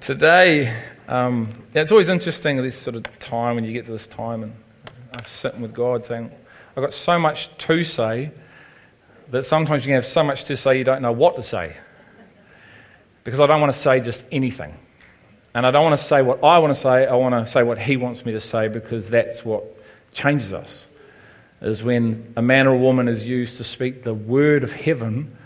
Today, um, yeah, it's always interesting this sort of time when you get to this time and I'm sitting with God saying, I've got so much to say that sometimes you can have so much to say you don't know what to say. Because I don't want to say just anything. And I don't want to say what I want to say, I want to say what He wants me to say because that's what changes us. Is when a man or a woman is used to speak the word of heaven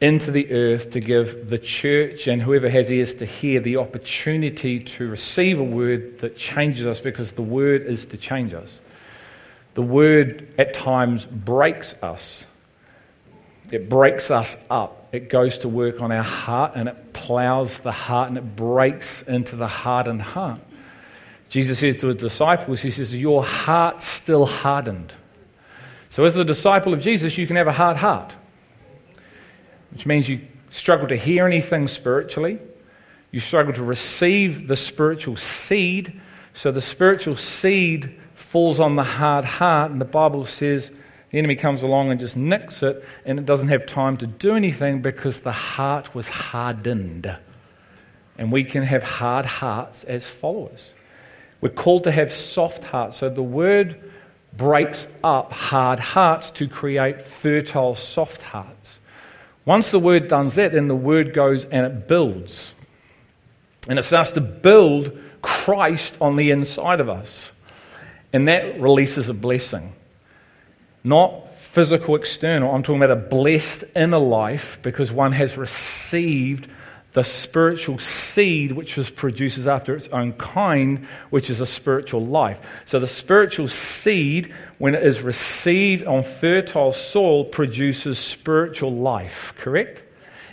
into the earth to give the church and whoever has ears to hear the opportunity to receive a word that changes us because the word is to change us. The word at times breaks us, it breaks us up. It goes to work on our heart and it plows the heart and it breaks into the hardened heart. Jesus says to his disciples, He says, Your heart's still hardened. So, as a disciple of Jesus, you can have a hard heart which means you struggle to hear anything spiritually. You struggle to receive the spiritual seed. So the spiritual seed falls on the hard heart, and the Bible says the enemy comes along and just nicks it, and it doesn't have time to do anything because the heart was hardened. And we can have hard hearts as followers. We're called to have soft hearts. So the word breaks up hard hearts to create fertile, soft hearts. Once the word does that, then the word goes and it builds. And it starts to build Christ on the inside of us. And that releases a blessing. Not physical, external. I'm talking about a blessed inner life because one has received the spiritual seed which was produces after its own kind, which is a spiritual life. So the spiritual seed, when it is received on fertile soil, produces spiritual life, correct?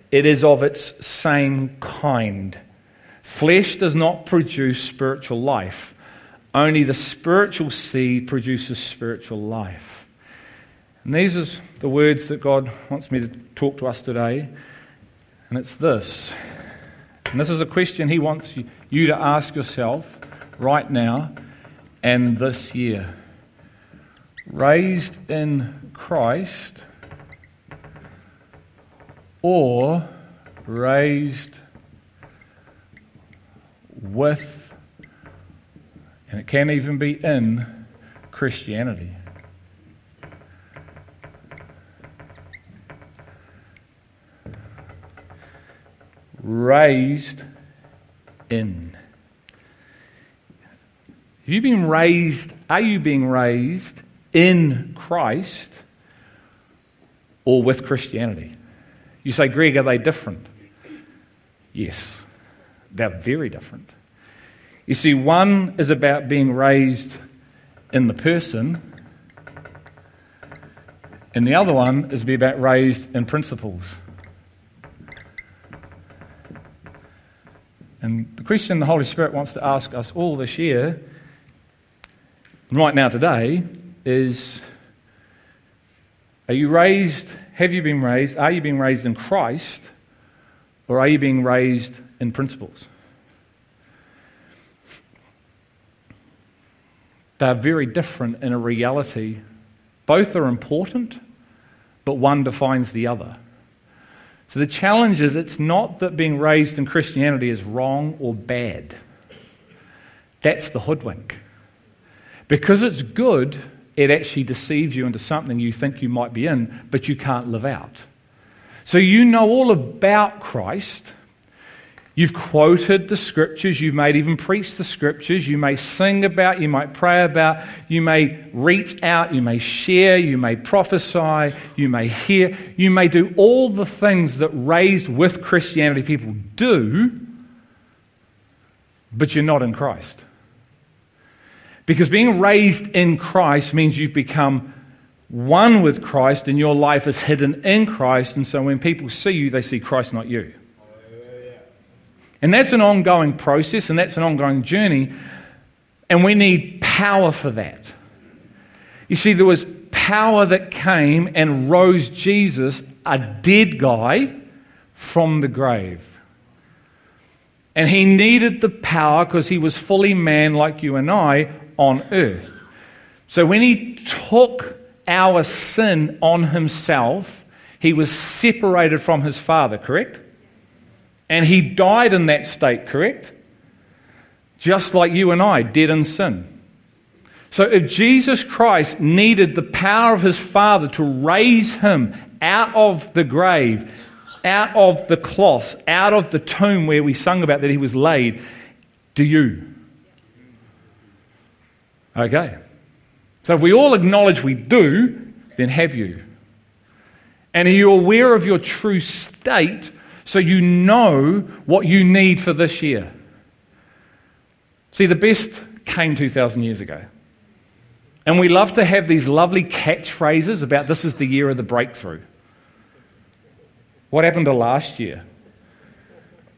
It is of its same kind. Flesh does not produce spiritual life. Only the spiritual seed produces spiritual life. And these are the words that God wants me to talk to us today. And it's this. And this is a question He wants you to ask yourself right now and this year. Raised in Christ or raised with, and it can even be in Christianity. Raised in. Have you been raised? Are you being raised in Christ or with Christianity? You say, Greg, are they different? Yes, they're very different. You see, one is about being raised in the person, and the other one is about raised in principles. And the question the Holy Spirit wants to ask us all this year, right now today, is Are you raised? Have you been raised? Are you being raised in Christ? Or are you being raised in principles? They're very different in a reality. Both are important, but one defines the other. So the challenge is it's not that being raised in Christianity is wrong or bad. That's the hoodwink. Because it's good, it actually deceives you into something you think you might be in, but you can't live out. So you know all about Christ, You've quoted the scriptures, you may even preach the scriptures, you may sing about, you might pray about, you may reach out, you may share, you may prophesy, you may hear, you may do all the things that raised with Christianity people do, but you're not in Christ. Because being raised in Christ means you've become one with Christ and your life is hidden in Christ, and so when people see you, they see Christ, not you. And that's an ongoing process and that's an ongoing journey. And we need power for that. You see, there was power that came and rose Jesus, a dead guy, from the grave. And he needed the power because he was fully man like you and I on earth. So when he took our sin on himself, he was separated from his Father, correct? And he died in that state, correct? Just like you and I, dead in sin. So if Jesus Christ needed the power of his Father to raise him out of the grave, out of the cloth, out of the tomb where we sung about that he was laid, do you? Okay. So if we all acknowledge we do, then have you? And are you aware of your true state so you know what you need for this year? See, the best came 2,000 years ago. And we love to have these lovely catchphrases about this is the year of the breakthrough. What happened to last year?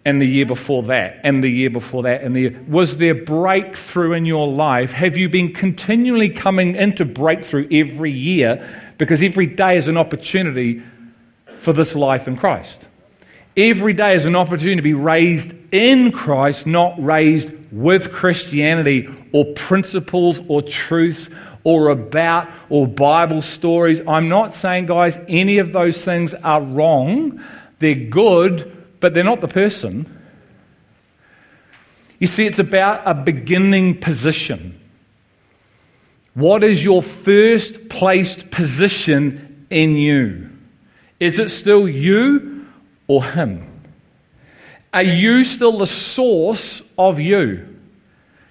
And the year before that, and the year before that, and the year. Was there breakthrough in your life? Have you been continually coming into breakthrough every year? Because every day is an opportunity for this life in Christ. Every day is an opportunity to be raised in Christ, not raised with Christianity or principles or truths or about or Bible stories. I'm not saying, guys, any of those things are wrong. They're good, but they're not the person. You see, it's about a beginning position. What is your first placed position in you? Is it still you or him? Are you still the source of you?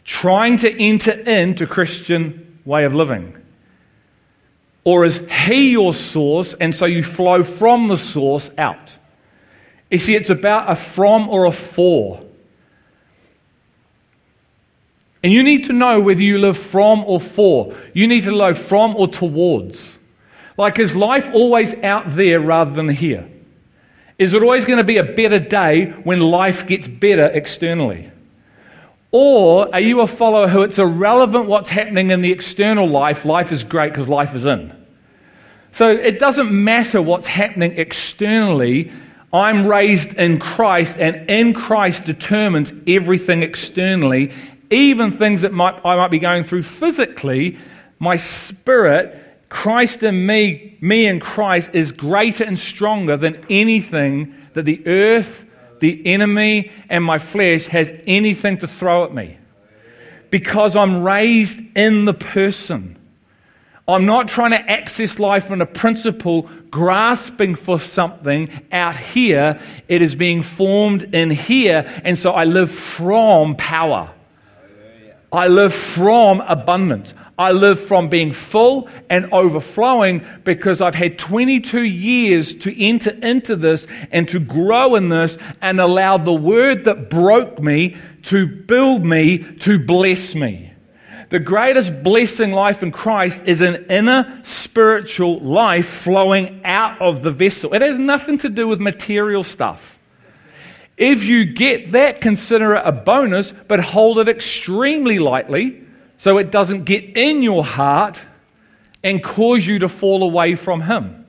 Trying to enter into Christian way of living? Or is he your source and so you flow from the source out? You see, it's about a from or a for. And you need to know whether you live from or for. You need to live from or towards. Like, is life always out there rather than here? Is it always going to be a better day when life gets better externally? Or are you a follower who it's irrelevant what's happening in the external life? Life is great because life is in. So it doesn't matter what's happening externally I'm raised in Christ, and in Christ determines everything externally, even things that might, I might be going through physically. My spirit, Christ in me, me in Christ, is greater and stronger than anything that the earth, the enemy, and my flesh has anything to throw at me. Because I'm raised in the person. I'm not trying to access life on a principle, grasping for something out here. It is being formed in here. And so I live from power. I live from abundance. I live from being full and overflowing because I've had 22 years to enter into this and to grow in this and allow the word that broke me to build me, to bless me. The greatest blessing life in Christ is an inner spiritual life flowing out of the vessel. It has nothing to do with material stuff. If you get that, consider it a bonus, but hold it extremely lightly so it doesn't get in your heart and cause you to fall away from Him.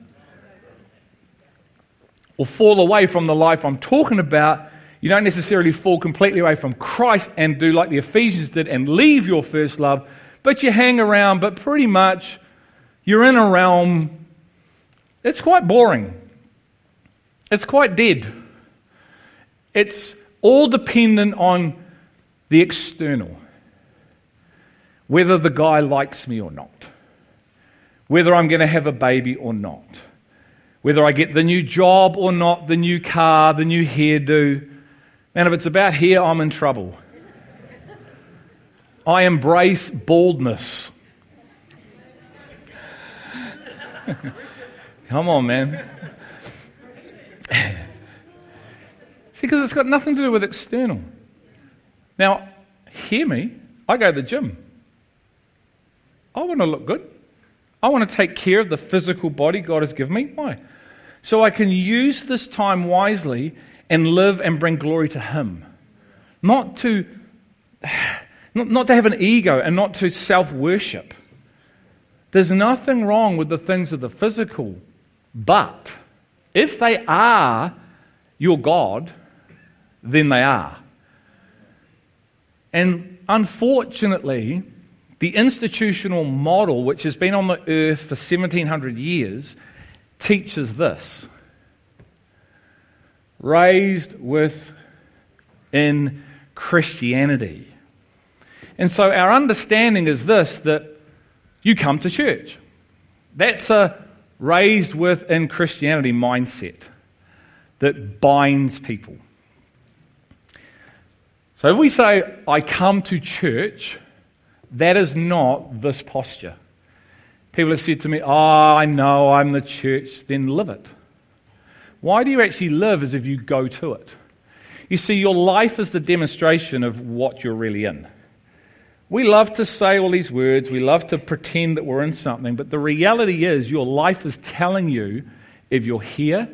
Or fall away from the life I'm talking about you don't necessarily fall completely away from Christ and do like the Ephesians did and leave your first love, but you hang around, but pretty much you're in a realm, it's quite boring. It's quite dead. It's all dependent on the external. Whether the guy likes me or not. Whether I'm going to have a baby or not. Whether I get the new job or not, the new car, the new hairdo and if it's about here, I'm in trouble. I embrace baldness. Come on, man. See, because it's got nothing to do with external. Now, hear me. I go to the gym. I want to look good. I want to take care of the physical body God has given me. Why? So I can use this time wisely and live and bring glory to Him. Not to, not, not to have an ego and not to self worship. There's nothing wrong with the things of the physical, but if they are your God, then they are. And unfortunately, the institutional model, which has been on the earth for 1700 years, teaches this raised with in Christianity. And so our understanding is this that you come to church. That's a raised within Christianity mindset that binds people. So if we say, I come to church, that is not this posture. People have said to me, Oh, I know I'm the church, then live it. Why do you actually live as if you go to it? You see, your life is the demonstration of what you're really in. We love to say all these words, we love to pretend that we're in something, but the reality is your life is telling you if you're here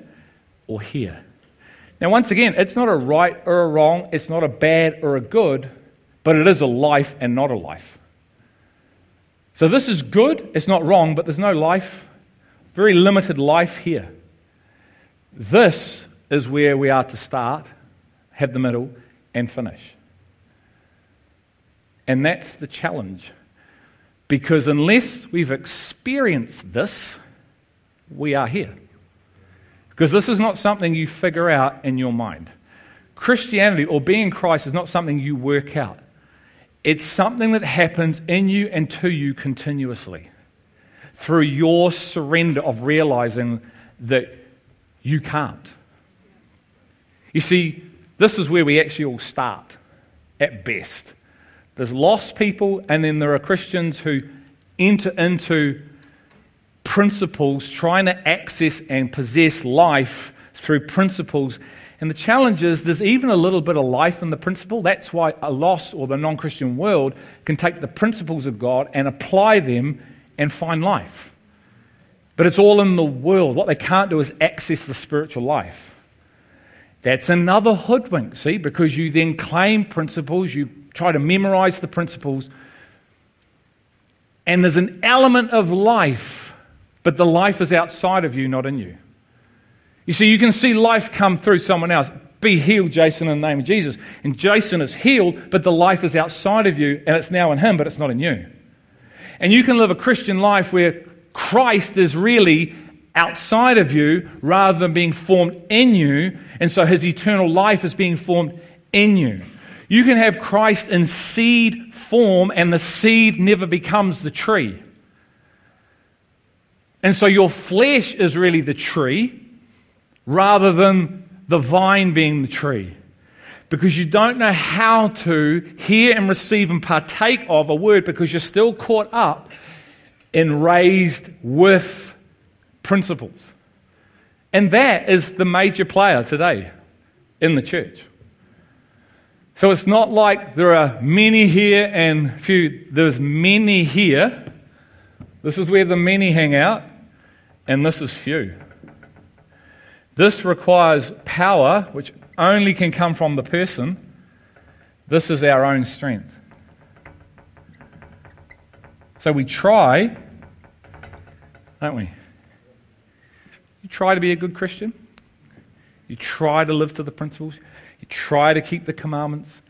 or here. Now, once again, it's not a right or a wrong, it's not a bad or a good, but it is a life and not a life. So, this is good, it's not wrong, but there's no life, very limited life here. This is where we are to start, have the middle, and finish. And that's the challenge. Because unless we've experienced this, we are here. Because this is not something you figure out in your mind. Christianity or being Christ is not something you work out, it's something that happens in you and to you continuously through your surrender of realizing that you can't. You see, this is where we actually all start at best. There's lost people, and then there are Christians who enter into principles, trying to access and possess life through principles. And the challenge is there's even a little bit of life in the principle. That's why a lost or the non Christian world can take the principles of God and apply them and find life. But it's all in the world. What they can't do is access the spiritual life. That's another hoodwink, see, because you then claim principles, you try to memorize the principles, and there's an element of life but the life is outside of you, not in you. You see, you can see life come through someone else. Be healed, Jason, in the name of Jesus. And Jason is healed, but the life is outside of you, and it's now in him, but it's not in you. And you can live a Christian life where Christ is really outside of you rather than being formed in you, and so his eternal life is being formed in you. You can have Christ in seed form, and the seed never becomes the tree. And so your flesh is really the tree rather than the vine being the tree. Because you don't know how to hear and receive and partake of a word because you're still caught up in raised with principles. And that is the major player today in the church. So it's not like there are many here and few. There's many here. This is where the many hang out and this is few. This requires power, which only can come from the person. This is our own strength. So we try, don't we? You try to be a good Christian. You try to live to the principles. You try to keep the commandments.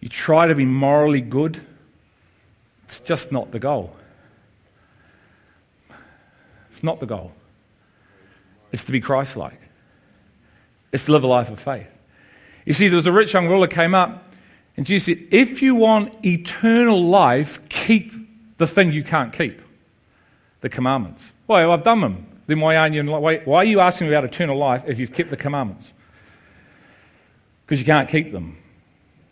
You try to be morally good. It's just not the goal. It's not the goal. It's to be Christ like, it's to live a life of faith. You see, there was a rich young ruler came up, and Jesus said, If you want eternal life, keep the thing you can't keep the commandments. Well, I've done them. Then why, aren't you, why, why are you asking about eternal life if you've kept the commandments? Because you can't keep them.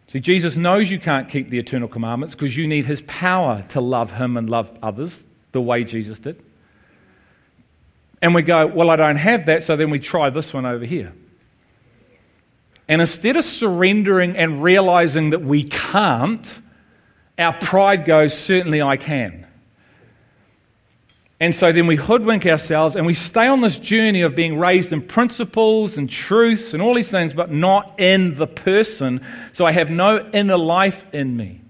See, Jesus knows you can't keep the eternal commandments because you need his power to love him and love others the way Jesus did. And we go, well, I don't have that, so then we try this one over here. And instead of surrendering and realizing that we can't, our pride goes, certainly I can. And so then we hoodwink ourselves and we stay on this journey of being raised in principles and truths and all these things, but not in the person. So I have no inner life in me.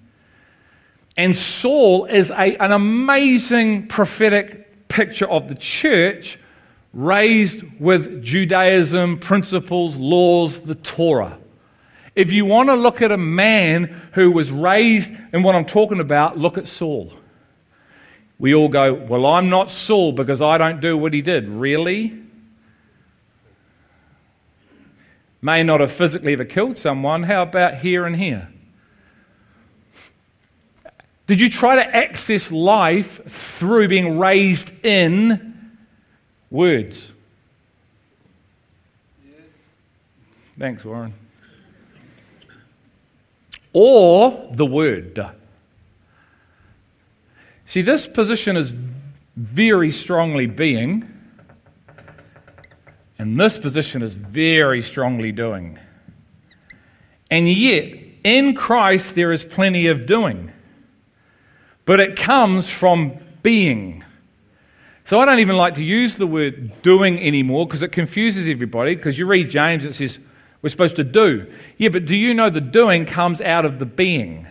And Saul is a, an amazing prophetic picture of the church raised with Judaism, principles, laws, the Torah. If you want to look at a man who was raised in what I'm talking about, look at Saul. We all go, Well, I'm not Saul because I don't do what he did. Really? May not have physically ever killed someone. How about here and here? Did you try to access life through being raised in words? Yes. Thanks, Warren. Or the word. See, this position is very strongly being, and this position is very strongly doing. And yet, in Christ, there is plenty of doing, but it comes from being. So I don't even like to use the word doing anymore because it confuses everybody. Because you read James, it says we're supposed to do. Yeah, but do you know the doing comes out of the being?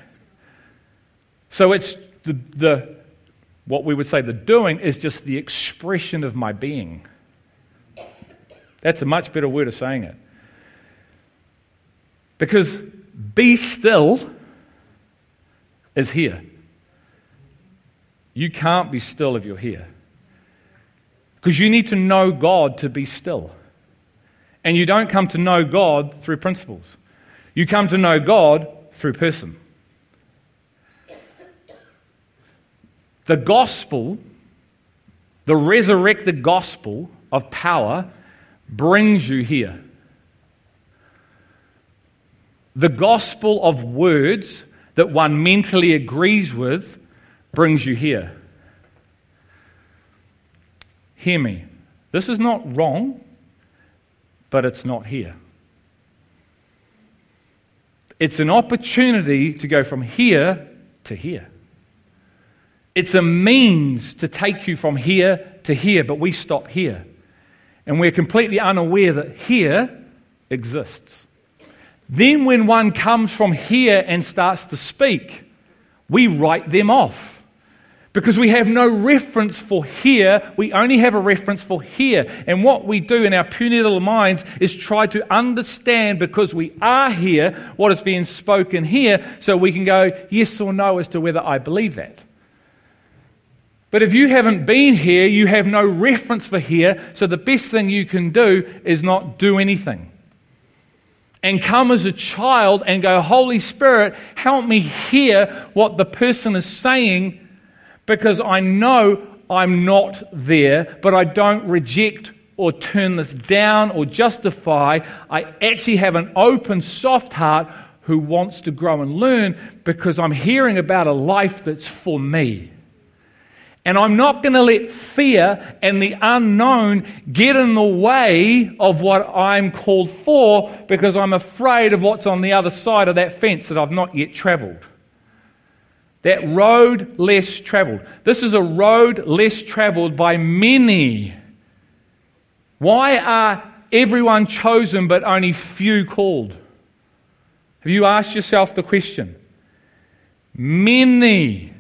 So it's the, the what we would say the doing is just the expression of my being. That's a much better word of saying it. Because be still is here. You can't be still if you're here. Because you need to know God to be still. And you don't come to know God through principles, you come to know God through person. The gospel, the resurrected gospel of power, brings you here. The gospel of words that one mentally agrees with brings you here. Hear me. This is not wrong, but it's not here. It's an opportunity to go from here to here. It's a means to take you from here to here, but we stop here. And we're completely unaware that here exists. Then, when one comes from here and starts to speak, we write them off. Because we have no reference for here, we only have a reference for here. And what we do in our puny little minds is try to understand, because we are here, what is being spoken here, so we can go yes or no as to whether I believe that. But if you haven't been here, you have no reference for here, so the best thing you can do is not do anything. And come as a child and go, Holy Spirit, help me hear what the person is saying because I know I'm not there, but I don't reject or turn this down or justify. I actually have an open, soft heart who wants to grow and learn because I'm hearing about a life that's for me. And I'm not going to let fear and the unknown get in the way of what I'm called for because I'm afraid of what's on the other side of that fence that I've not yet traveled. That road less traveled. This is a road less traveled by many. Why are everyone chosen but only few called? Have you asked yourself the question? Many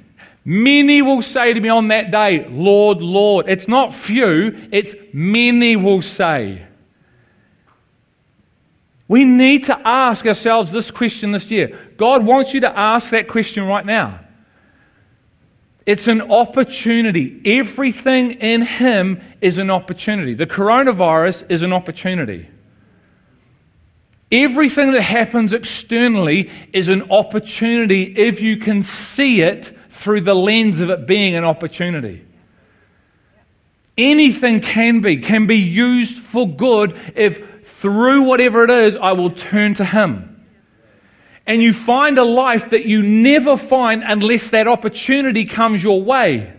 Many will say to me on that day, Lord, Lord. It's not few, it's many will say. We need to ask ourselves this question this year. God wants you to ask that question right now. It's an opportunity. Everything in Him is an opportunity. The coronavirus is an opportunity. Everything that happens externally is an opportunity if you can see it through the lens of it being an opportunity. Anything can be, can be used for good if through whatever it is, I will turn to Him. And you find a life that you never find unless that opportunity comes your way.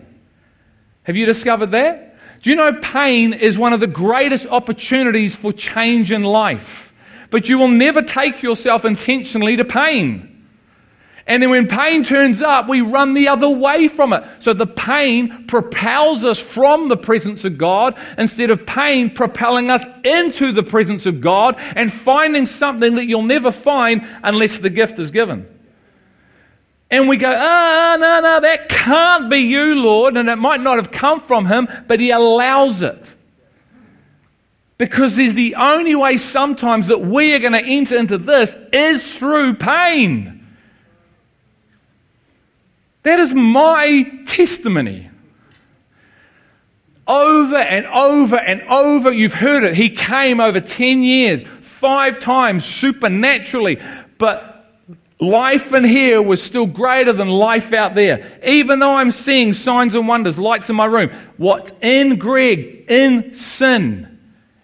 Have you discovered that? Do you know pain is one of the greatest opportunities for change in life? But you will never take yourself intentionally to pain. And then when pain turns up, we run the other way from it. So the pain propels us from the presence of God instead of pain propelling us into the presence of God and finding something that you'll never find unless the gift is given. And we go, ah, no, no, that can't be you, Lord. And it might not have come from Him, but He allows it. Because there's the only way sometimes that we are going to enter into this is through pain. That is my testimony. Over and over and over, you've heard it. He came over 10 years, five times supernaturally. But Life in here was still greater than life out there. Even though I'm seeing signs and wonders, lights in my room, what's in Greg, in sin,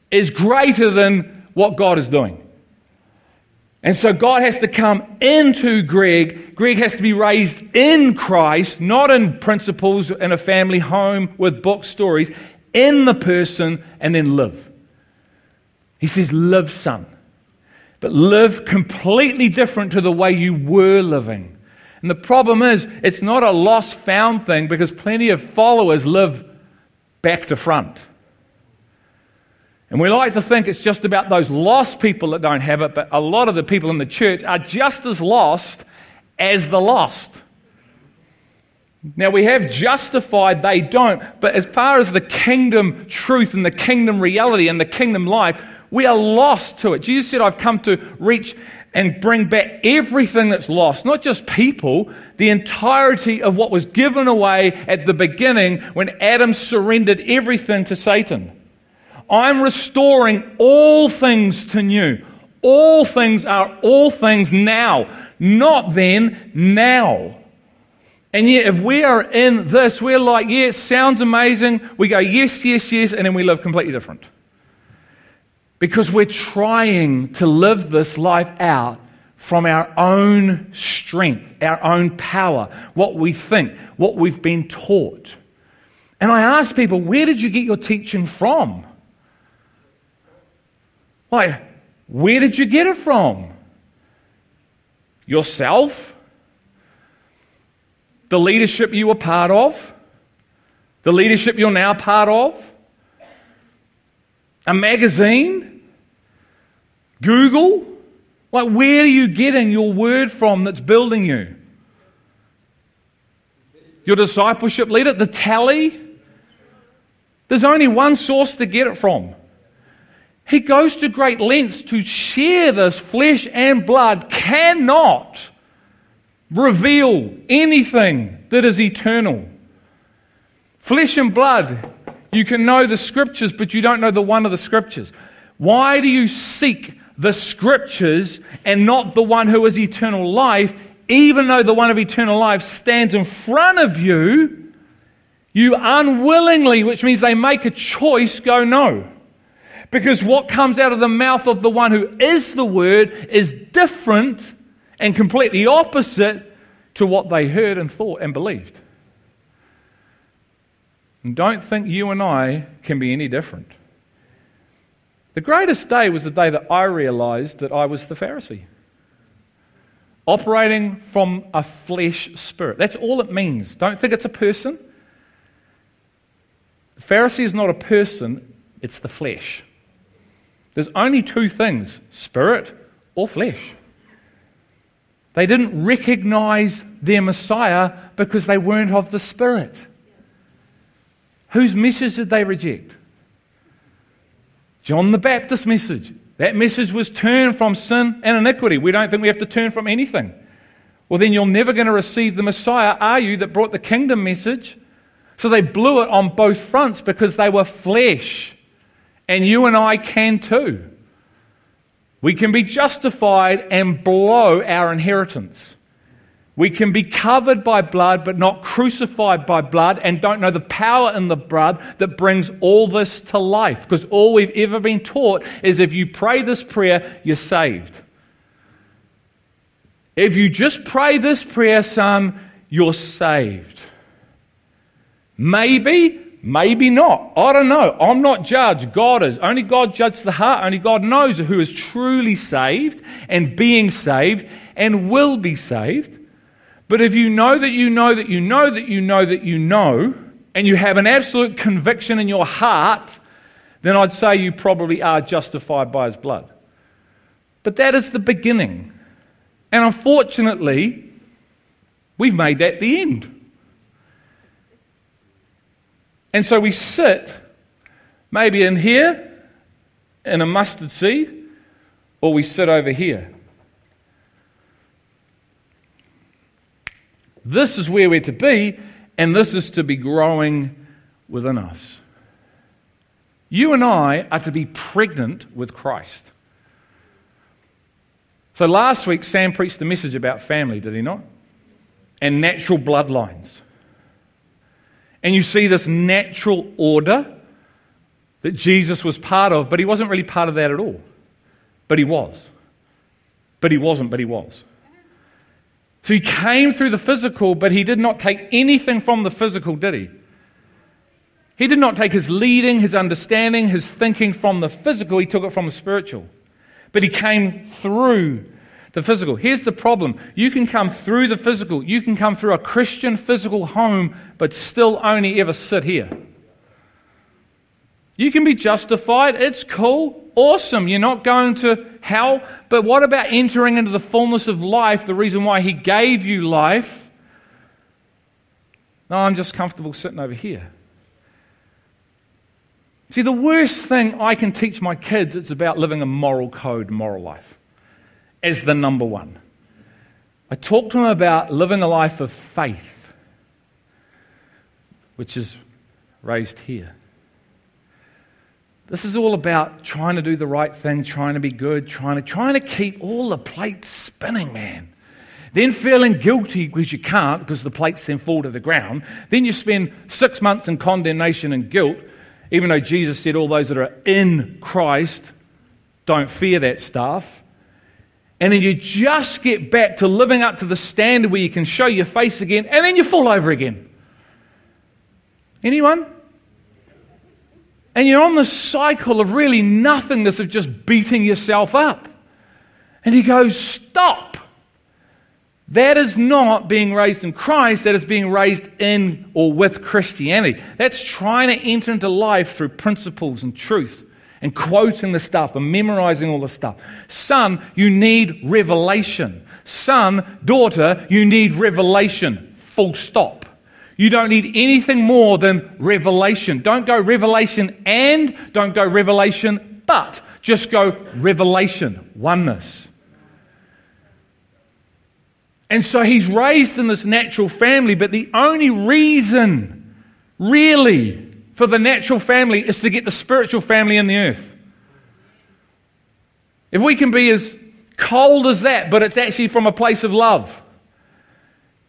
is greater than what God is doing. And so God has to come into Greg. Greg has to be raised in Christ, not in principles in a family home with book stories, in the person, and then live. He says, Live, son but live completely different to the way you were living. And the problem is, it's not a lost found thing because plenty of followers live back to front. And we like to think it's just about those lost people that don't have it, but a lot of the people in the church are just as lost as the lost. Now we have justified, they don't, but as far as the kingdom truth and the kingdom reality and the kingdom life, we are lost to it. Jesus said, I've come to reach and bring back everything that's lost, not just people, the entirety of what was given away at the beginning when Adam surrendered everything to Satan. I'm restoring all things to new. All things are all things now, not then, now. And yet, if we are in this, we're like, yeah, it sounds amazing. We go, yes, yes, yes, and then we live completely different. Because we're trying to live this life out from our own strength, our own power, what we think, what we've been taught. And I ask people, where did you get your teaching from? Like, where did you get it from? Yourself? The leadership you were part of? The leadership you're now part of? A magazine? Google? Like, where are you getting your word from that's building you? Your discipleship leader? The tally? There's only one source to get it from. He goes to great lengths to share this flesh and blood, cannot reveal anything that is eternal. Flesh and blood you can know the scriptures, but you don't know the one of the scriptures. Why do you seek the scriptures and not the one who is eternal life, even though the one of eternal life stands in front of you? You unwillingly, which means they make a choice, go no. Because what comes out of the mouth of the one who is the word is different and completely opposite to what they heard and thought and believed. And don't think you and I can be any different. The greatest day was the day that I realized that I was the Pharisee. Operating from a flesh spirit. That's all it means. Don't think it's a person. The Pharisee is not a person, it's the flesh. There's only two things spirit or flesh. They didn't recognize their Messiah because they weren't of the Spirit. Whose message did they reject? John the Baptist's message. That message was turn from sin and iniquity. We don't think we have to turn from anything. Well, then you're never going to receive the Messiah, are you, that brought the kingdom message? So they blew it on both fronts because they were flesh. And you and I can too. We can be justified and blow our inheritance. We can be covered by blood, but not crucified by blood, and don't know the power in the blood that brings all this to life. Because all we've ever been taught is if you pray this prayer, you're saved. If you just pray this prayer, son, you're saved. Maybe, maybe not. I don't know. I'm not judge. God is. Only God judges the heart. Only God knows who is truly saved and being saved and will be saved. But if you know that you know that you know that you know that you know, and you have an absolute conviction in your heart, then I'd say you probably are justified by his blood. But that is the beginning. And unfortunately, we've made that the end. And so we sit maybe in here in a mustard seed, or we sit over here. This is where we're to be, and this is to be growing within us. You and I are to be pregnant with Christ. So last week, Sam preached a message about family, did he not? And natural bloodlines. And you see this natural order that Jesus was part of, but he wasn't really part of that at all. But he was. But he wasn't, but he was. So he came through the physical, but he did not take anything from the physical, did he? He did not take his leading, his understanding, his thinking from the physical, he took it from the spiritual. But he came through the physical. Here's the problem you can come through the physical, you can come through a Christian physical home, but still only ever sit here. You can be justified, it's cool, awesome. You're not going to hell. But what about entering into the fullness of life, the reason why He gave you life? No, I'm just comfortable sitting over here. See, the worst thing I can teach my kids it's about living a moral code, moral life, as the number one. I talk to them about living a life of faith, which is raised here. This is all about trying to do the right thing, trying to be good, trying to, trying to keep all the plates spinning, man. Then feeling guilty because you can't, because the plates then fall to the ground. Then you spend six months in condemnation and guilt, even though Jesus said all those that are in Christ don't fear that stuff. And then you just get back to living up to the standard where you can show your face again, and then you fall over again. Anyone? And you're on this cycle of really nothingness of just beating yourself up. And he goes, Stop. That is not being raised in Christ, that is being raised in or with Christianity. That's trying to enter into life through principles and truth and quoting the stuff and memorizing all the stuff. Son, you need revelation. Son, daughter, you need revelation. Full stop. You don't need anything more than revelation. Don't go revelation and don't go revelation but. Just go revelation, oneness. And so he's raised in this natural family, but the only reason, really, for the natural family is to get the spiritual family in the earth. If we can be as cold as that, but it's actually from a place of love.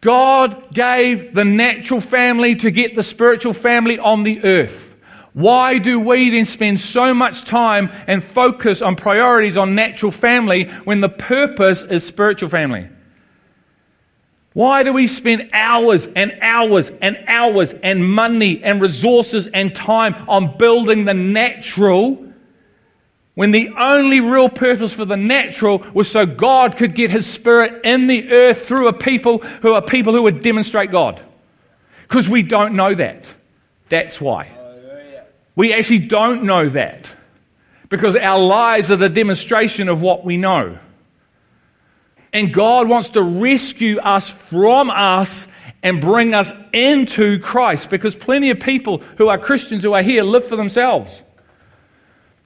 God gave the natural family to get the spiritual family on the earth. Why do we then spend so much time and focus on priorities on natural family when the purpose is spiritual family? Why do we spend hours and hours and hours and money and resources and time on building the natural when the only real purpose for the natural was so God could get his spirit in the earth through a people who are people who would demonstrate God. Because we don't know that. That's why. We actually don't know that. Because our lives are the demonstration of what we know. And God wants to rescue us from us and bring us into Christ. Because plenty of people who are Christians who are here live for themselves.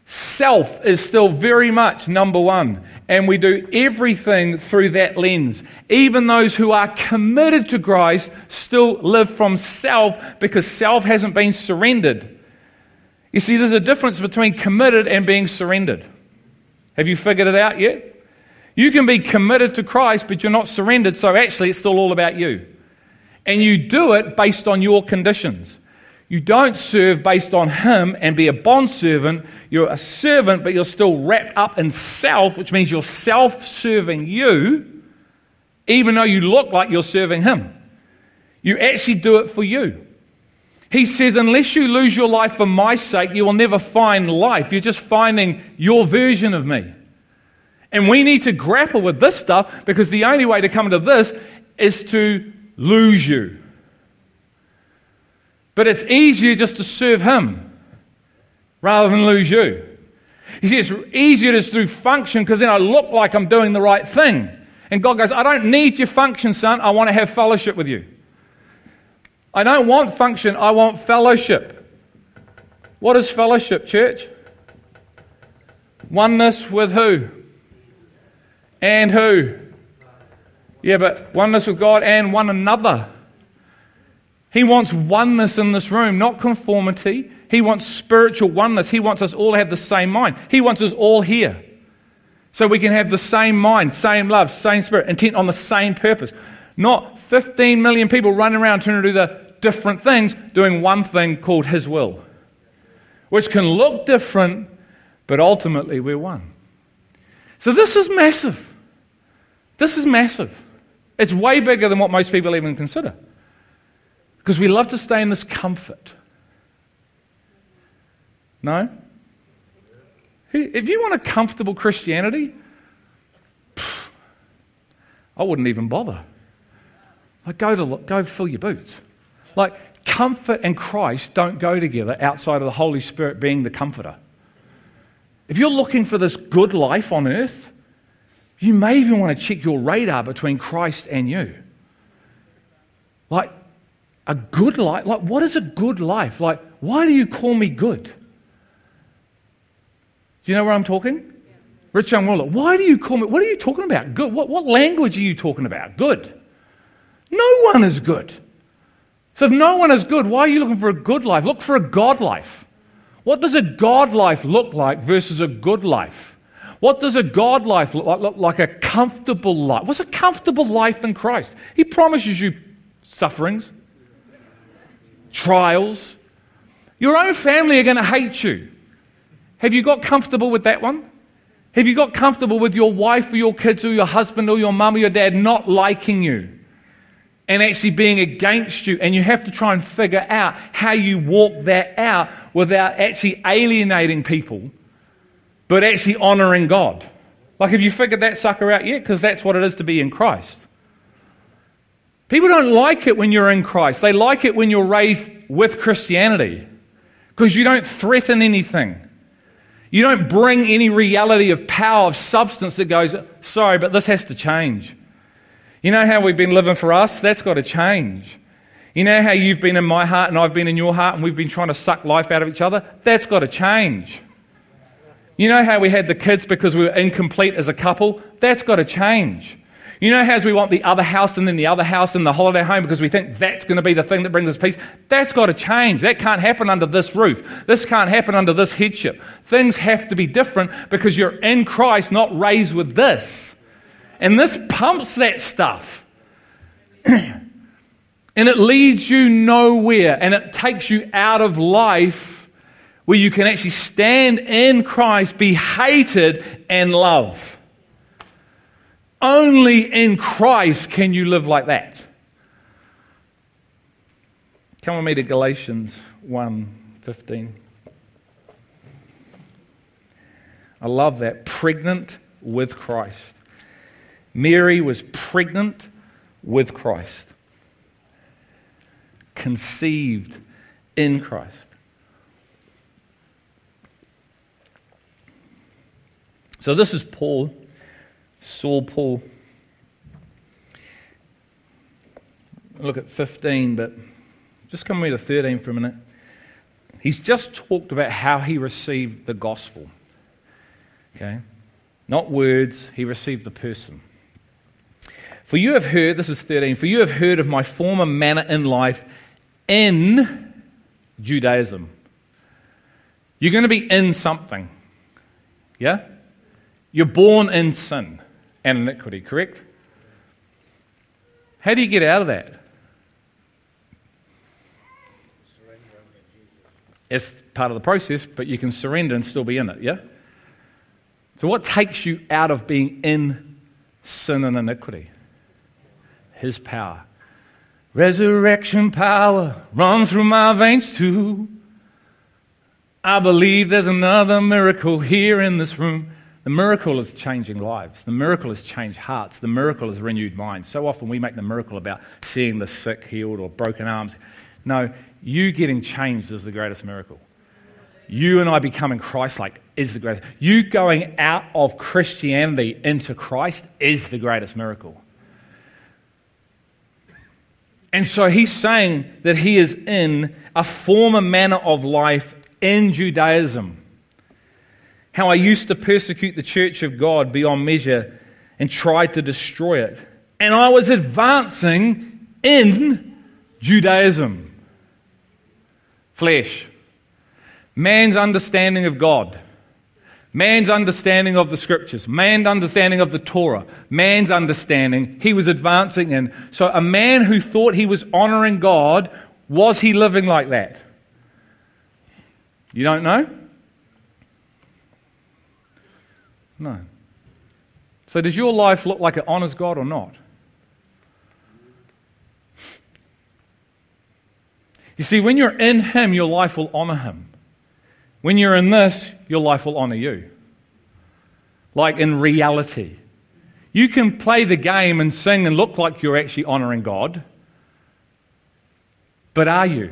Self is still very much number one. And we do everything through that lens. Even those who are committed to Christ still live from self because self hasn't been surrendered. You see, there's a difference between committed and being surrendered. Have you figured it out yet? You can be committed to Christ, but you're not surrendered, so actually it's still all about you. And you do it based on your conditions. You don't serve based on him and be a bondservant. You're a servant, but you're still wrapped up in self, which means you're self serving you, even though you look like you're serving him. You actually do it for you. He says, unless you lose your life for my sake, you will never find life. You're just finding your version of me. And we need to grapple with this stuff because the only way to come to this is to lose you. But it's easier just to serve Him rather than lose you. You see, it's easier just through function because then I look like I'm doing the right thing. And God goes, I don't need your function, son. I want to have fellowship with you. I don't want function, I want fellowship. What is fellowship, church? Oneness with who? And who? Yeah, but oneness with God and one another. He wants oneness in this room, not conformity. He wants spiritual oneness. He wants us all to have the same mind. He wants us all here. So we can have the same mind, same love, same spirit, intent on the same purpose. Not 15 million people running around trying to do the different things, doing one thing called His will, which can look different, but ultimately we're one. So this is massive. This is massive. It's way bigger than what most people even consider. Because we love to stay in this comfort. No? If you want a comfortable Christianity, I wouldn't even bother. Like, go, to, go fill your boots. Like, comfort and Christ don't go together outside of the Holy Spirit being the comforter. If you're looking for this good life on earth, you may even want to check your radar between Christ and you. Like, a good life? Like, what is a good life? Like, why do you call me good? Do you know where I'm talking? Rich young ruler, why do you call me? What are you talking about? Good. What, what language are you talking about? Good. No one is good. So if no one is good, why are you looking for a good life? Look for a God life. What does a God life look like versus a good life? What does a God life look like? Like a comfortable life. What's a comfortable life in Christ? He promises you sufferings, trials. Your own family are going to hate you. Have you got comfortable with that one? Have you got comfortable with your wife or your kids or your husband or your mum or your dad not liking you? and actually being against you. And you have to try and figure out how you walk that out without actually alienating people, but actually honoring God. Like, have you figured that sucker out yet? Because that's what it is to be in Christ. People don't like it when you're in Christ, they like it when you're raised with Christianity because you don't threaten anything. You don't bring any reality of power, of substance that goes, sorry, but this has to change. You know how we've been living for us? That's got to change. You know how you've been in my heart and I've been in your heart and we've been trying to suck life out of each other? That's got to change. You know how we had the kids because we were incomplete as a couple? That's got to change. You know how we want the other house and then the other house and the holiday home because we think that's going to be the thing that brings us peace? That's got to change. That can't happen under this roof. This can't happen under this headship. Things have to be different because you're in Christ, not raised with this. And this pumps that stuff. and it leads you nowhere. And it takes you out of life where you can actually stand in Christ, be hated, and love. Only in Christ can you live like that. Come with me to Galatians 1:15. I love that. Pregnant with Christ. Mary was pregnant with Christ, conceived in Christ. So, this is Paul, Saul Paul. Look at 15, but just come with to 13 for a minute. He's just talked about how he received the gospel. Okay? Not words, he received the person. For you have heard, this is 13, for you have heard of my former manner in life in Judaism. You're going to be in something. Yeah? You're born in sin and iniquity, correct? How do you get out of that? It's part of the process, but you can surrender and still be in it, yeah? So, what takes you out of being in sin and iniquity? his power. Resurrection power runs through my veins too. I believe there's another miracle here in this room. The miracle is changing lives. The miracle has changed hearts. The miracle has renewed minds. So often we make the miracle about seeing the sick healed or broken arms. No, you getting changed is the greatest miracle. You and I becoming Christ like is the greatest. You going out of Christianity into Christ is the greatest miracle. And so he's saying that he is in a former manner of life in Judaism. How I used to persecute the church of God beyond measure and tried to destroy it. And I was advancing in Judaism. Flesh. Man's understanding of God. Man's understanding of the scriptures, man's understanding of the Torah, man's understanding, he was advancing in. So, a man who thought he was honoring God, was he living like that? You don't know? No. So, does your life look like it honors God or not? You see, when you're in Him, your life will honor Him. When you're in this, your life will honor you. Like in reality. You can play the game and sing and look like you're actually honoring God, but are you?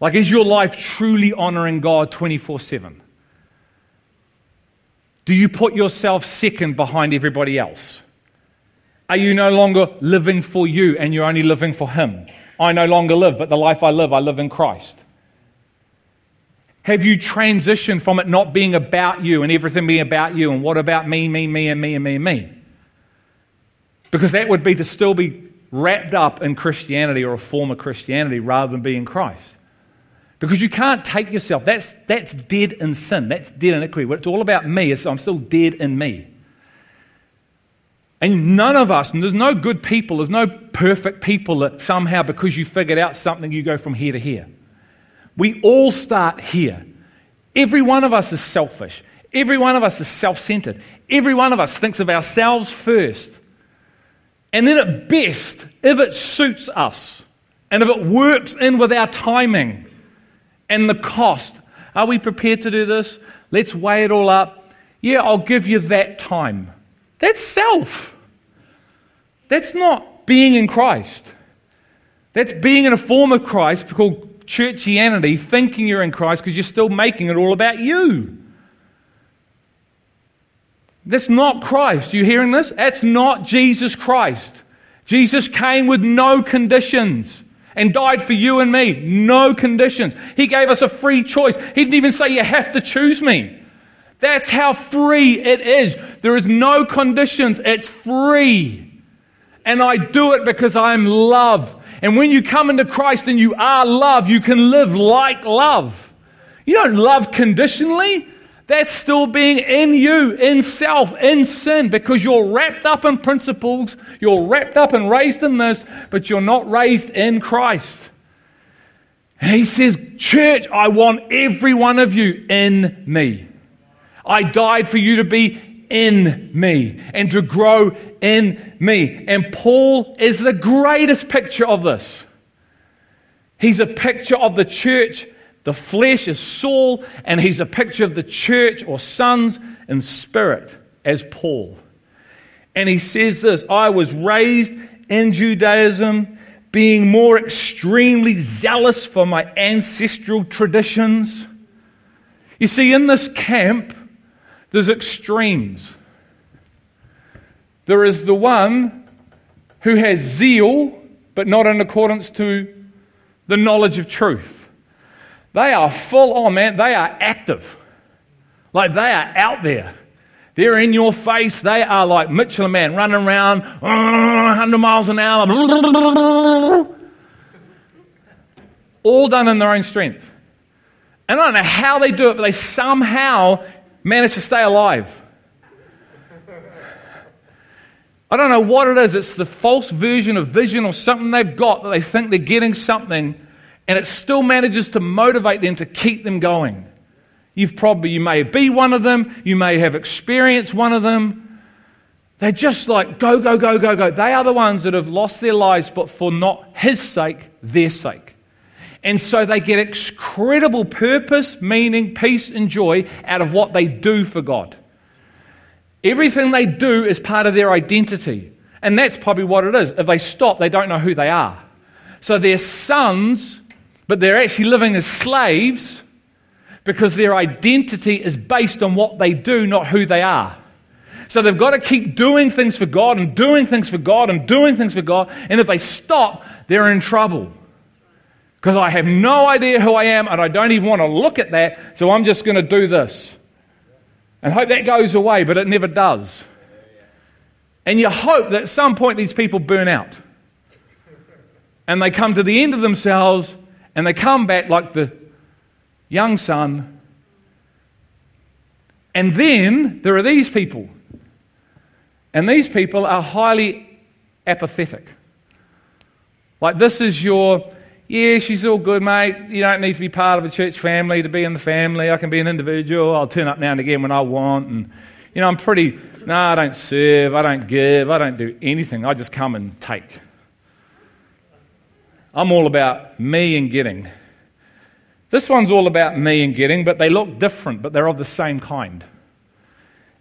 Like, is your life truly honoring God 24 7? Do you put yourself second behind everybody else? Are you no longer living for you and you're only living for Him? I no longer live, but the life I live, I live in Christ. Have you transitioned from it not being about you and everything being about you and what about me, me, me, and me, and me, and me? Because that would be to still be wrapped up in Christianity or a form of Christianity rather than being Christ. Because you can't take yourself, that's, that's dead in sin, that's dead in iniquity. It's all about me is I'm still dead in me. And none of us, and there's no good people, there's no perfect people that somehow, because you figured out something, you go from here to here. We all start here. Every one of us is selfish. Every one of us is self centered. Every one of us thinks of ourselves first. And then, at best, if it suits us and if it works in with our timing and the cost, are we prepared to do this? Let's weigh it all up. Yeah, I'll give you that time. That's self. That's not being in Christ. That's being in a form of Christ called churchianity, thinking you're in Christ because you're still making it all about you. That's not Christ. You hearing this? That's not Jesus Christ. Jesus came with no conditions and died for you and me. No conditions. He gave us a free choice. He didn't even say, You have to choose me. That's how free it is. There is no conditions. It's free. And I do it because I'm love. And when you come into Christ and you are love, you can live like love. You don't love conditionally. That's still being in you, in self, in sin, because you're wrapped up in principles, you're wrapped up and raised in this, but you're not raised in Christ. And he says, Church, I want every one of you in me. I died for you to be in me and to grow in me. And Paul is the greatest picture of this. He's a picture of the church the flesh is Saul, and he's a picture of the church or sons in spirit as Paul. And he says this I was raised in Judaism, being more extremely zealous for my ancestral traditions. You see, in this camp, there's extremes. There is the one who has zeal, but not in accordance to the knowledge of truth. They are full on, man. They are active. Like they are out there. They're in your face. They are like Michelin Man running around 100 miles an hour. All done in their own strength. And I don't know how they do it, but they somehow manage to stay alive. I don't know what it is. It's the false version of vision or something they've got that they think they're getting something and it still manages to motivate them to keep them going. You've probably, you may be one of them, you may have experienced one of them. They're just like, go, go, go, go, go. They are the ones that have lost their lives, but for not his sake, their sake. And so they get incredible purpose, meaning, peace, and joy out of what they do for God. Everything they do is part of their identity. And that's probably what it is. If they stop, they don't know who they are. So they're sons but they're actually living as slaves because their identity is based on what they do, not who they are. So they've got to keep doing things for God and doing things for God and doing things for God. And if they stop, they're in trouble. Because I have no idea who I am and I don't even want to look at that, so I'm just going to do this. And hope that goes away, but it never does. And you hope that at some point these people burn out. And they come to the end of themselves and they come back like the young son And then there are these people. And these people are highly apathetic. Like, this is your, yeah, she's all good, mate. You don't need to be part of a church family to be in the family. I can be an individual. I'll turn up now and again when I want. And, you know, I'm pretty, no, I don't serve. I don't give. I don't do anything. I just come and take. I'm all about me and getting. This one's all about me and getting, but they look different, but they're of the same kind.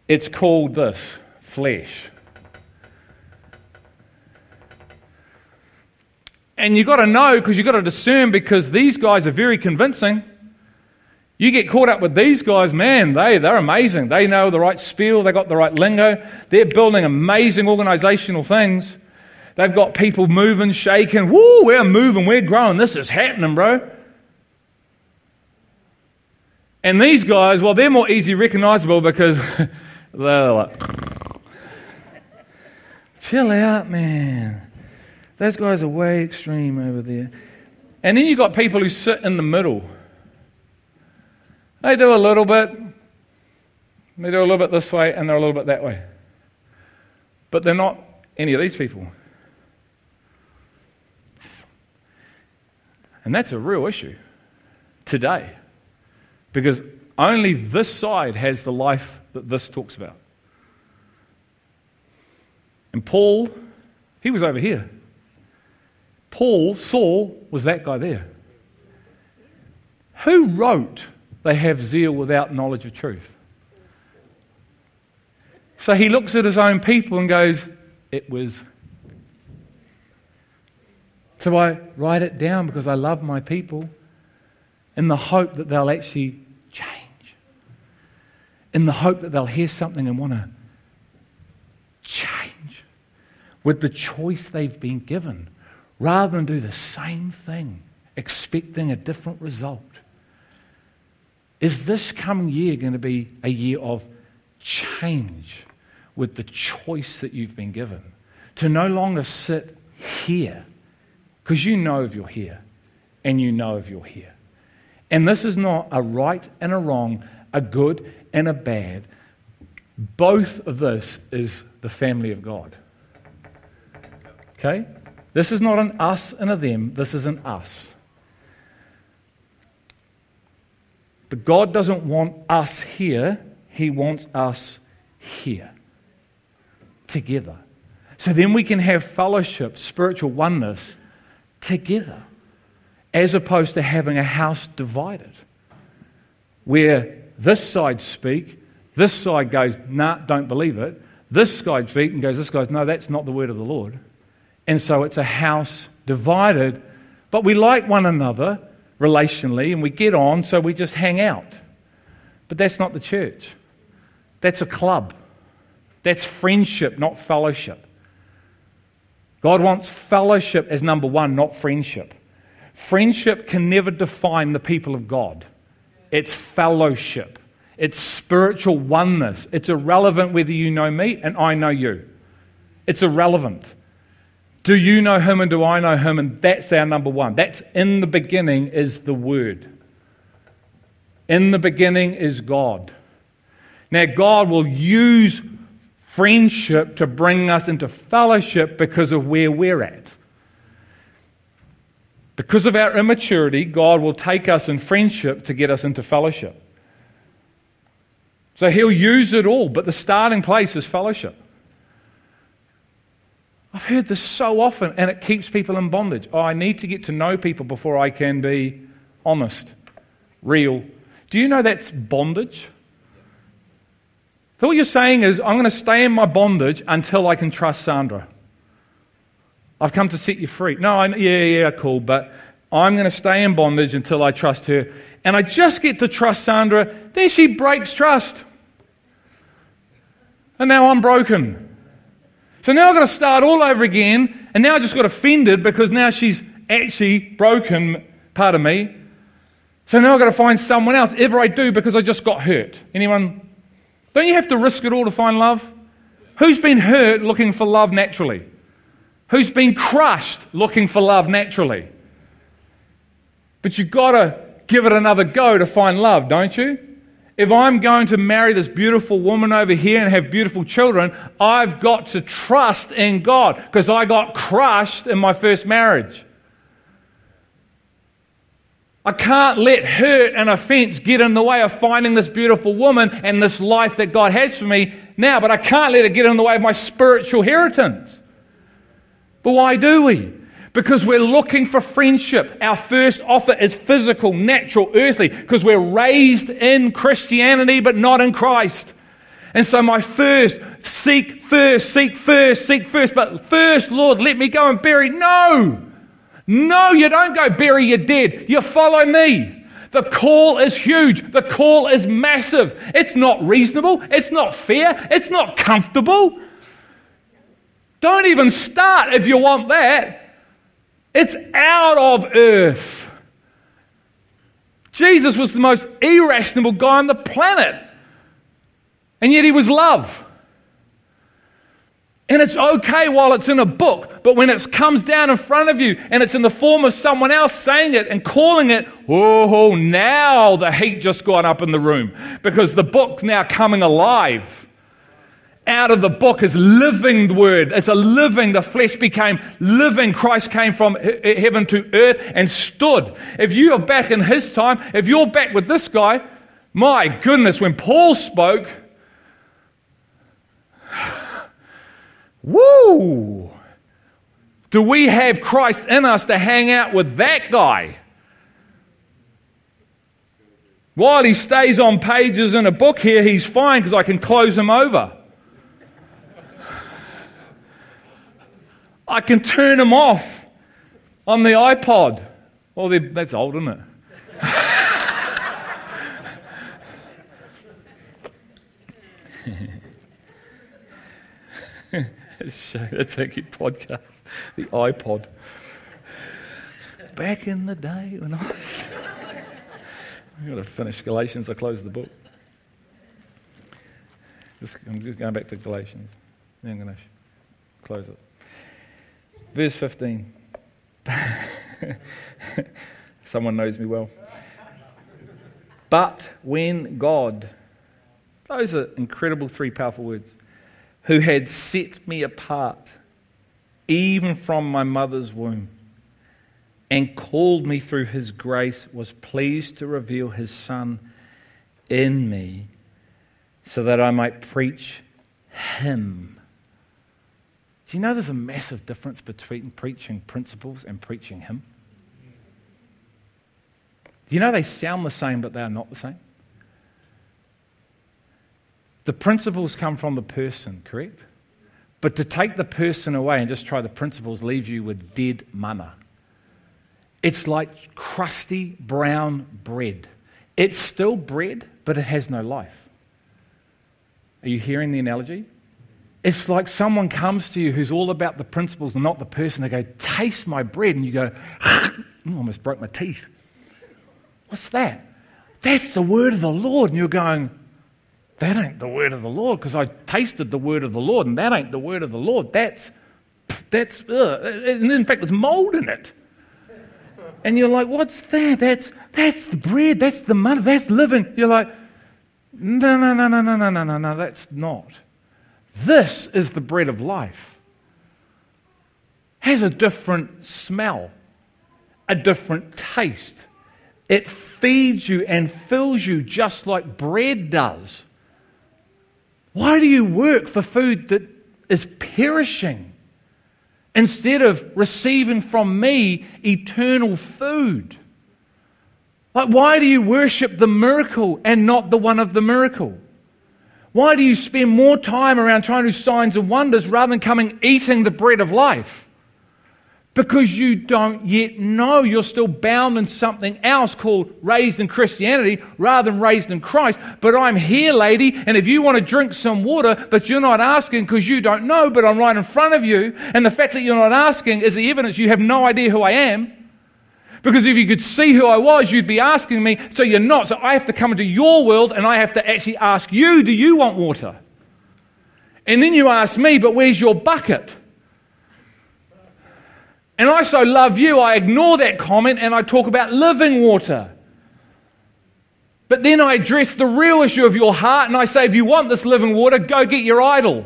It's called this flesh. And you've got to know because you've got to discern because these guys are very convincing. You get caught up with these guys, man, they, they're amazing. They know the right spiel, they got the right lingo. They're building amazing organizational things. They've got people moving, shaking. Woo, we're moving, we're growing. This is happening, bro. And these guys, well, they're more easy recognizable because they're like, chill out, man. Those guys are way extreme over there. And then you've got people who sit in the middle. They do a little bit, they do a little bit this way, and they're a little bit that way. But they're not any of these people. And that's a real issue today. Because only this side has the life that this talks about. And Paul, he was over here. Paul, Saul, was that guy there. Who wrote, They have zeal without knowledge of truth? So he looks at his own people and goes, It was so I write it down because I love my people in the hope that they'll actually change, in the hope that they'll hear something and want to change with the choice they've been given rather than do the same thing expecting a different result. Is this coming year going to be a year of change with the choice that you've been given? To no longer sit here because you know if you're here, and you know if you're here. And this is not a right and a wrong, a good and a bad. Both of this is the family of God. Okay? This is not an us and a them, this is an us. But God doesn't want us here, He wants us here together. So then we can have fellowship, spiritual oneness together, as opposed to having a house divided, where this side speak, this side goes, nah, don't believe it. This side speak and goes, this guy's, no, that's not the word of the Lord. And so it's a house divided, but we like one another relationally and we get on, so we just hang out. But that's not the church. That's a club. That's friendship, not fellowship. God wants fellowship as number one, not friendship. Friendship can never define the people of God, it's fellowship, it's spiritual oneness. It's irrelevant whether you know me and I know you. It's irrelevant. Do you know him and do I know him? And that's our number one. That's in the beginning is the Word. In the beginning is God. Now, God will use friendship to bring us into fellowship because of where we're at. Because of our immaturity, God will take us in friendship to get us into fellowship. So He'll use it all, but the starting place is fellowship. I've heard this so often, and it keeps people in bondage. Oh, I need to get to know people before I can be honest, real. Do you know that's bondage? So, what you're saying is, I'm going to stay in my bondage until I can trust Sandra. I've come to set you free. No, I, yeah, yeah, cool, but I'm going to stay in bondage until I trust her. And I just get to trust Sandra, then she breaks trust. And now I'm broken. So now I've got to start all over again, and now I just got offended because now she's actually broken part of me. So now I've got to find someone else, ever I do, because I just got hurt. Anyone don't you have to risk it all to find love? Who's been hurt looking for love naturally? Who's been crushed looking for love naturally? But you've got to give it another go to find love, don't you? if I'm going to marry this beautiful woman over here and have beautiful children, I've got to trust in God because I got crushed in my first marriage. I can't let hurt and offense get in the way of finding this beautiful woman and this life that God has for me now, but I can't let it get in the way of my spiritual inheritance. But why do we? Because we're looking for friendship. Our first offer is physical, natural, earthly, because we're raised in Christianity but not in Christ. And so, my first, seek first, seek first, seek first, but first, Lord, let me go and bury. No! No, you don't go bury your dead. You follow me. The call is huge. The call is massive. It's not reasonable. It's not fair. It's not comfortable. Don't even start if you want that. It's out of earth. Jesus was the most irrational guy on the planet. And yet he was love. And it's okay while it's in a book, but when it comes down in front of you and it's in the form of someone else saying it and calling it, oh, now the heat just got up in the room because the book's now coming alive. Out of the book is living the word. It's a living, the flesh became living. Christ came from heaven to earth and stood. If you are back in his time, if you're back with this guy, my goodness, when Paul spoke, Woo! Do we have Christ in us to hang out with that guy? While he stays on pages in a book here, he's fine because I can close him over. I can turn him off on the iPod. Well, that's old, isn't it? Show. That's podcast. The iPod. Back in the day when I was. I've got to finish Galatians. I closed the book. Just, I'm just going back to Galatians. I'm going to close it. Verse 15. Someone knows me well. But when God, those are incredible three powerful words who had set me apart, even from my mother's womb, and called me through his grace, was pleased to reveal his Son in me so that I might preach him. Do you know there's a massive difference between preaching principles and preaching him? Do you know they sound the same, but they are not the same? The principles come from the person, correct? But to take the person away and just try the principles leaves you with dead manna. It's like crusty brown bread. It's still bread, but it has no life. Are you hearing the analogy? It's like someone comes to you who's all about the principles and not the person. They go, Taste my bread. And you go, I almost broke my teeth. What's that? That's the word of the Lord. And you're going, that ain't the word of the Lord because I tasted the word of the Lord and that ain't the word of the Lord. That's, that's, uh, and in fact, there's mold in it. And you're like, what's that? That's, that's the bread, that's the manna, that's living. You're like, no, no, no, no, no, no, no, no, no, that's not. This is the bread of life. Has a different smell, a different taste. It feeds you and fills you just like bread does. Why do you work for food that is perishing instead of receiving from me eternal food? Like, why do you worship the miracle and not the one of the miracle? Why do you spend more time around trying to do signs and wonders rather than coming eating the bread of life? Because you don't yet know. You're still bound in something else called raised in Christianity rather than raised in Christ. But I'm here, lady, and if you want to drink some water, but you're not asking because you don't know, but I'm right in front of you, and the fact that you're not asking is the evidence you have no idea who I am. Because if you could see who I was, you'd be asking me, so you're not. So I have to come into your world and I have to actually ask you, do you want water? And then you ask me, but where's your bucket? And I so love you, I ignore that comment and I talk about living water. But then I address the real issue of your heart and I say, if you want this living water, go get your idol.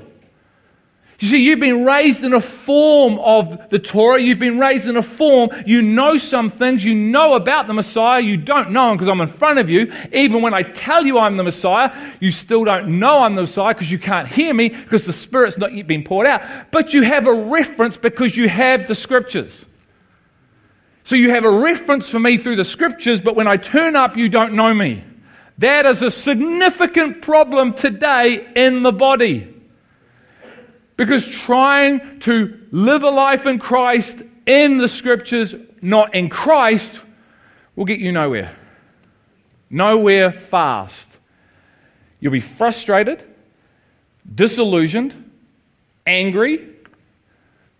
You see, you've been raised in a form of the Torah. You've been raised in a form. You know some things. You know about the Messiah. You don't know him because I'm in front of you. Even when I tell you I'm the Messiah, you still don't know I'm the Messiah because you can't hear me because the Spirit's not yet been poured out. But you have a reference because you have the Scriptures. So you have a reference for me through the Scriptures, but when I turn up, you don't know me. That is a significant problem today in the body. Because trying to live a life in Christ in the scriptures, not in Christ, will get you nowhere. Nowhere fast. You'll be frustrated, disillusioned, angry.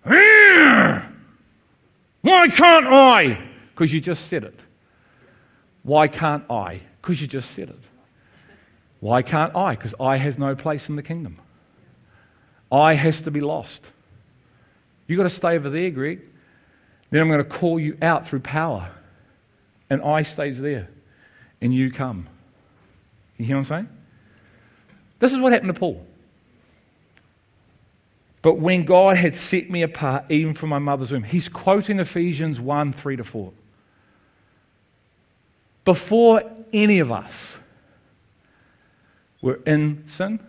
Why can't I? Because you just said it. Why can't I? Because you just said it. Why can't I? Because I has no place in the kingdom. I has to be lost. You've got to stay over there, Greg. Then I'm going to call you out through power. And I stays there. And you come. You hear what I'm saying? This is what happened to Paul. But when God had set me apart, even from my mother's womb, he's quoting Ephesians 1 3 to 4. Before any of us were in sin,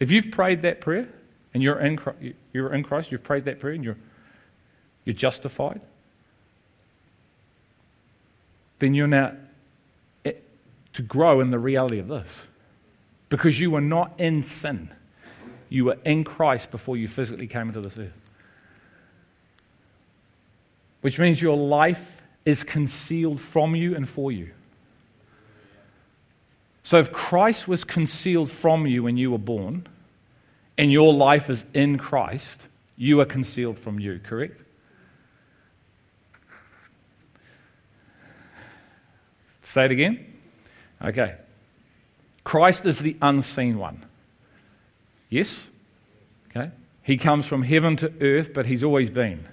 if you've prayed that prayer and you're in, you're in Christ, you've prayed that prayer and you're, you're justified, then you're now eh, to grow in the reality of this. Because you were not in sin. You were in Christ before you physically came into this earth. Which means your life is concealed from you and for you. So if Christ was concealed from you when you were born, and your life is in Christ, you are concealed from you, correct? Say it again. Okay. Christ is the unseen one. Yes? Okay. He comes from heaven to earth, but he's always been.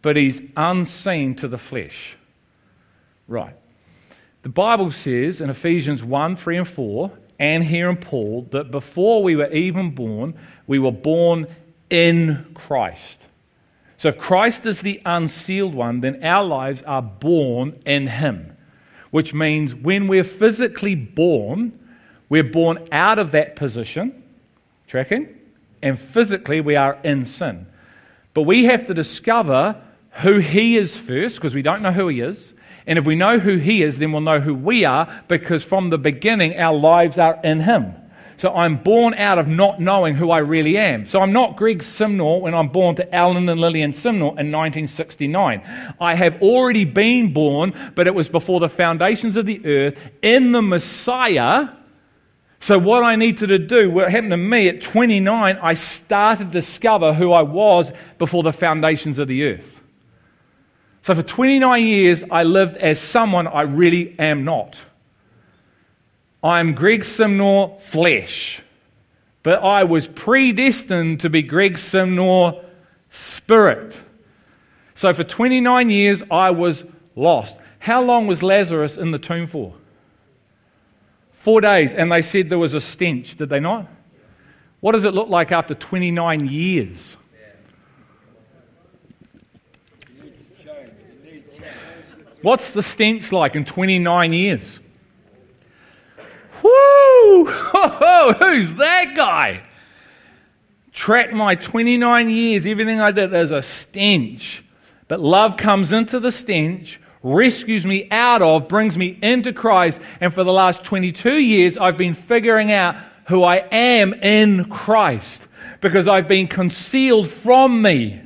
But he's unseen to the flesh. Right. The Bible says in Ephesians 1 3 and 4, and here in Paul, that before we were even born, we were born in Christ. So if Christ is the unsealed one, then our lives are born in him, which means when we're physically born, we're born out of that position, tracking, and physically we are in sin. But we have to discover who he is first, because we don't know who he is. And if we know who He is, then we'll know who we are because from the beginning our lives are in Him. So I'm born out of not knowing who I really am. So I'm not Greg Simnor when I'm born to Alan and Lillian Simnor in 1969. I have already been born, but it was before the foundations of the earth in the Messiah. So what I needed to do, what happened to me at 29, I started to discover who I was before the foundations of the earth. So for 29 years, I lived as someone I really am not. I'm Greg Simnor flesh, but I was predestined to be Greg Simnor spirit. So for 29 years, I was lost. How long was Lazarus in the tomb for? Four days, and they said there was a stench, did they not? What does it look like after 29 years? What's the stench like in 29 years? Whoo! Who's that guy? Track my 29 years, everything I did, there's a stench. But love comes into the stench, rescues me out of, brings me into Christ. And for the last 22 years, I've been figuring out who I am in Christ because I've been concealed from me.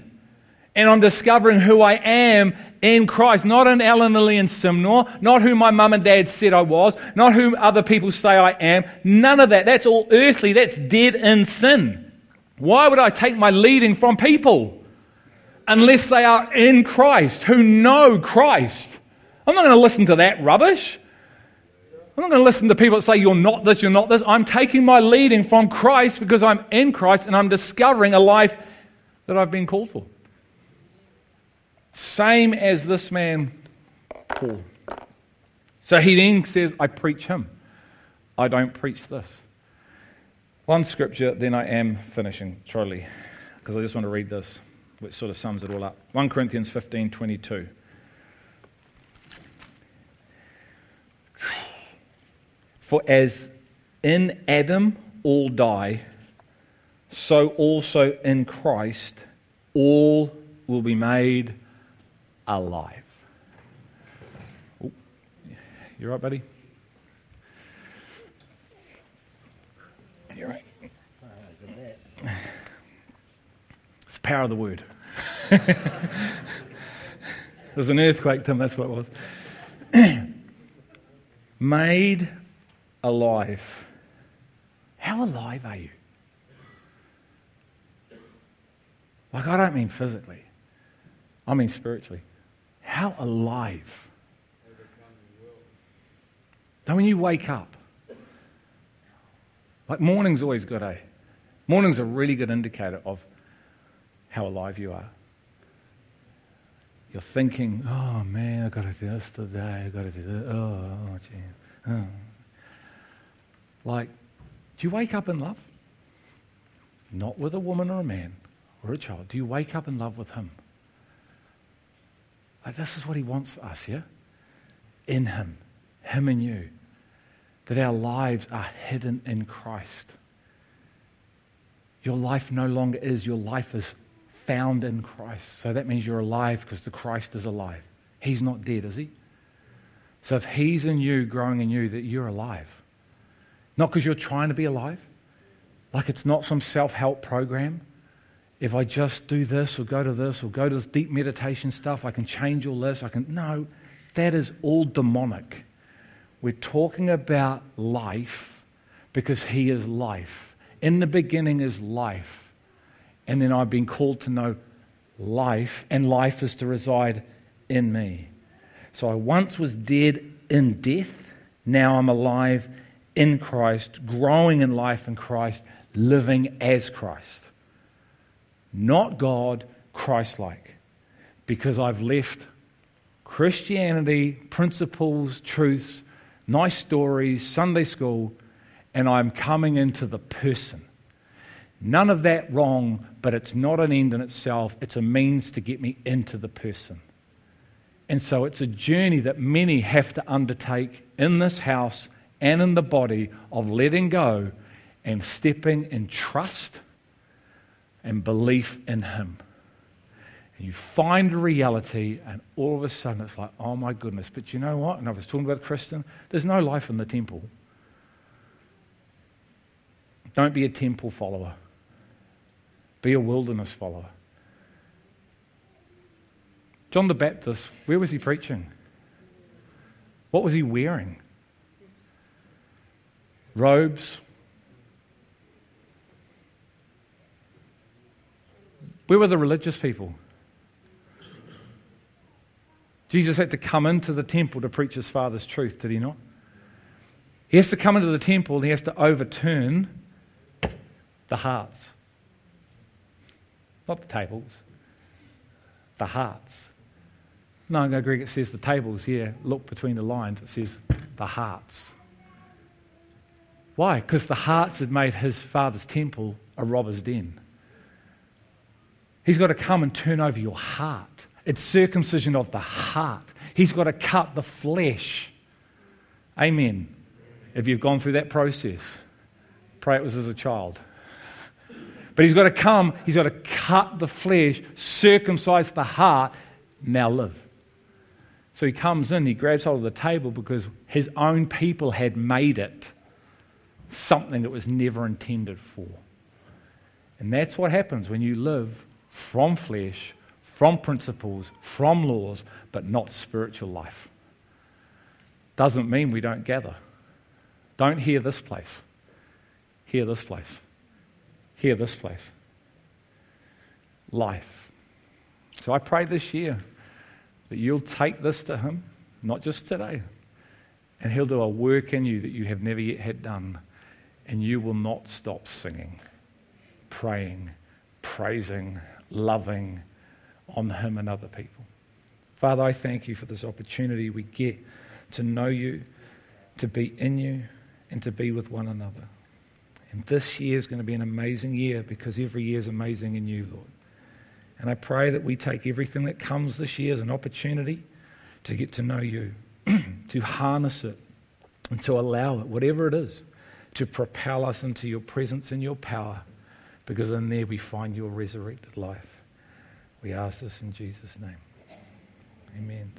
And I'm discovering who I am in Christ, not in Alan and Simnor, not who my mum and dad said I was, not who other people say I am. None of that. That's all earthly. That's dead in sin. Why would I take my leading from people unless they are in Christ, who know Christ? I'm not going to listen to that rubbish. I'm not going to listen to people that say, You're not this, you're not this. I'm taking my leading from Christ because I'm in Christ and I'm discovering a life that I've been called for. Same as this man, Paul. So he then says, I preach him. I don't preach this. One scripture, then I am finishing, truly, because I just want to read this, which sort of sums it all up. 1 Corinthians 15 22. For as in Adam all die, so also in Christ all will be made alive. Oh. You right, buddy? You're right. It's the power of the word. There's an earthquake, Tim, that's what it was. Made alive. How alive are you? Like, I don't mean physically, I mean spiritually. How alive? Now, when you wake up, like morning's always good, eh? Morning's a really good indicator of how alive you are. You're thinking, oh man, I've got to do this today, I've got to do this. Oh, oh gee. Oh. Like, do you wake up in love? Not with a woman or a man or a child. Do you wake up in love with Him? Like, this is what He wants for us, yeah? In Him, Him and you. That our lives are hidden in Christ. Your life no longer is, your life is found in Christ. So that means you're alive because the Christ is alive. He's not dead, is he? So if he's in you, growing in you, that you're alive. Not because you're trying to be alive, like it's not some self help program. If I just do this or go to this or go to this deep meditation stuff, I can change all this. I can. No, that is all demonic. We're talking about life because He is life. In the beginning is life. And then I've been called to know life, and life is to reside in me. So I once was dead in death, now I'm alive in Christ, growing in life in Christ, living as Christ. Not God, Christ like. Because I've left Christianity, principles, truths, nice stories, Sunday school, and I'm coming into the person. None of that wrong, but it's not an end in itself. It's a means to get me into the person. And so it's a journey that many have to undertake in this house and in the body of letting go and stepping in trust and belief in Him. And you find reality, and all of a sudden it's like, oh my goodness. But you know what? And I was talking about Kristen, there's no life in the temple. Don't be a temple follower, be a wilderness follower. John the Baptist, where was he preaching? What was he wearing? Robes. Where were the religious people? Jesus had to come into the temple to preach his Father's truth, did he not? He has to come into the temple and he has to overturn the hearts. Not the tables, the hearts. No, no, Greg, it says the tables here. Look between the lines, it says the hearts. Why? Because the hearts had made his father's temple a robber's den. He's got to come and turn over your heart. It's circumcision of the heart. He's got to cut the flesh. Amen. If you've gone through that process, pray it was as a child. But he's got to come, he's got to cut the flesh, circumcise the heart, now live. So he comes in, he grabs hold of the table because his own people had made it something that was never intended for. And that's what happens when you live from flesh from principles, from laws, but not spiritual life. Doesn't mean we don't gather. Don't hear this place. Hear this place. Hear this place. Life. So I pray this year that you'll take this to Him, not just today, and He'll do a work in you that you have never yet had done, and you will not stop singing, praying, praising, loving on Him and other people. Father, I thank you for this opportunity we get to know you, to be in you, and to be with one another. And this year is going to be an amazing year because every year is amazing in you, Lord. And I pray that we take everything that comes this year as an opportunity to get to know you, to harness it, and to allow it, whatever it is, to propel us into your presence and your power, because in there we find your resurrected life. We ask this in Jesus' name. Amen.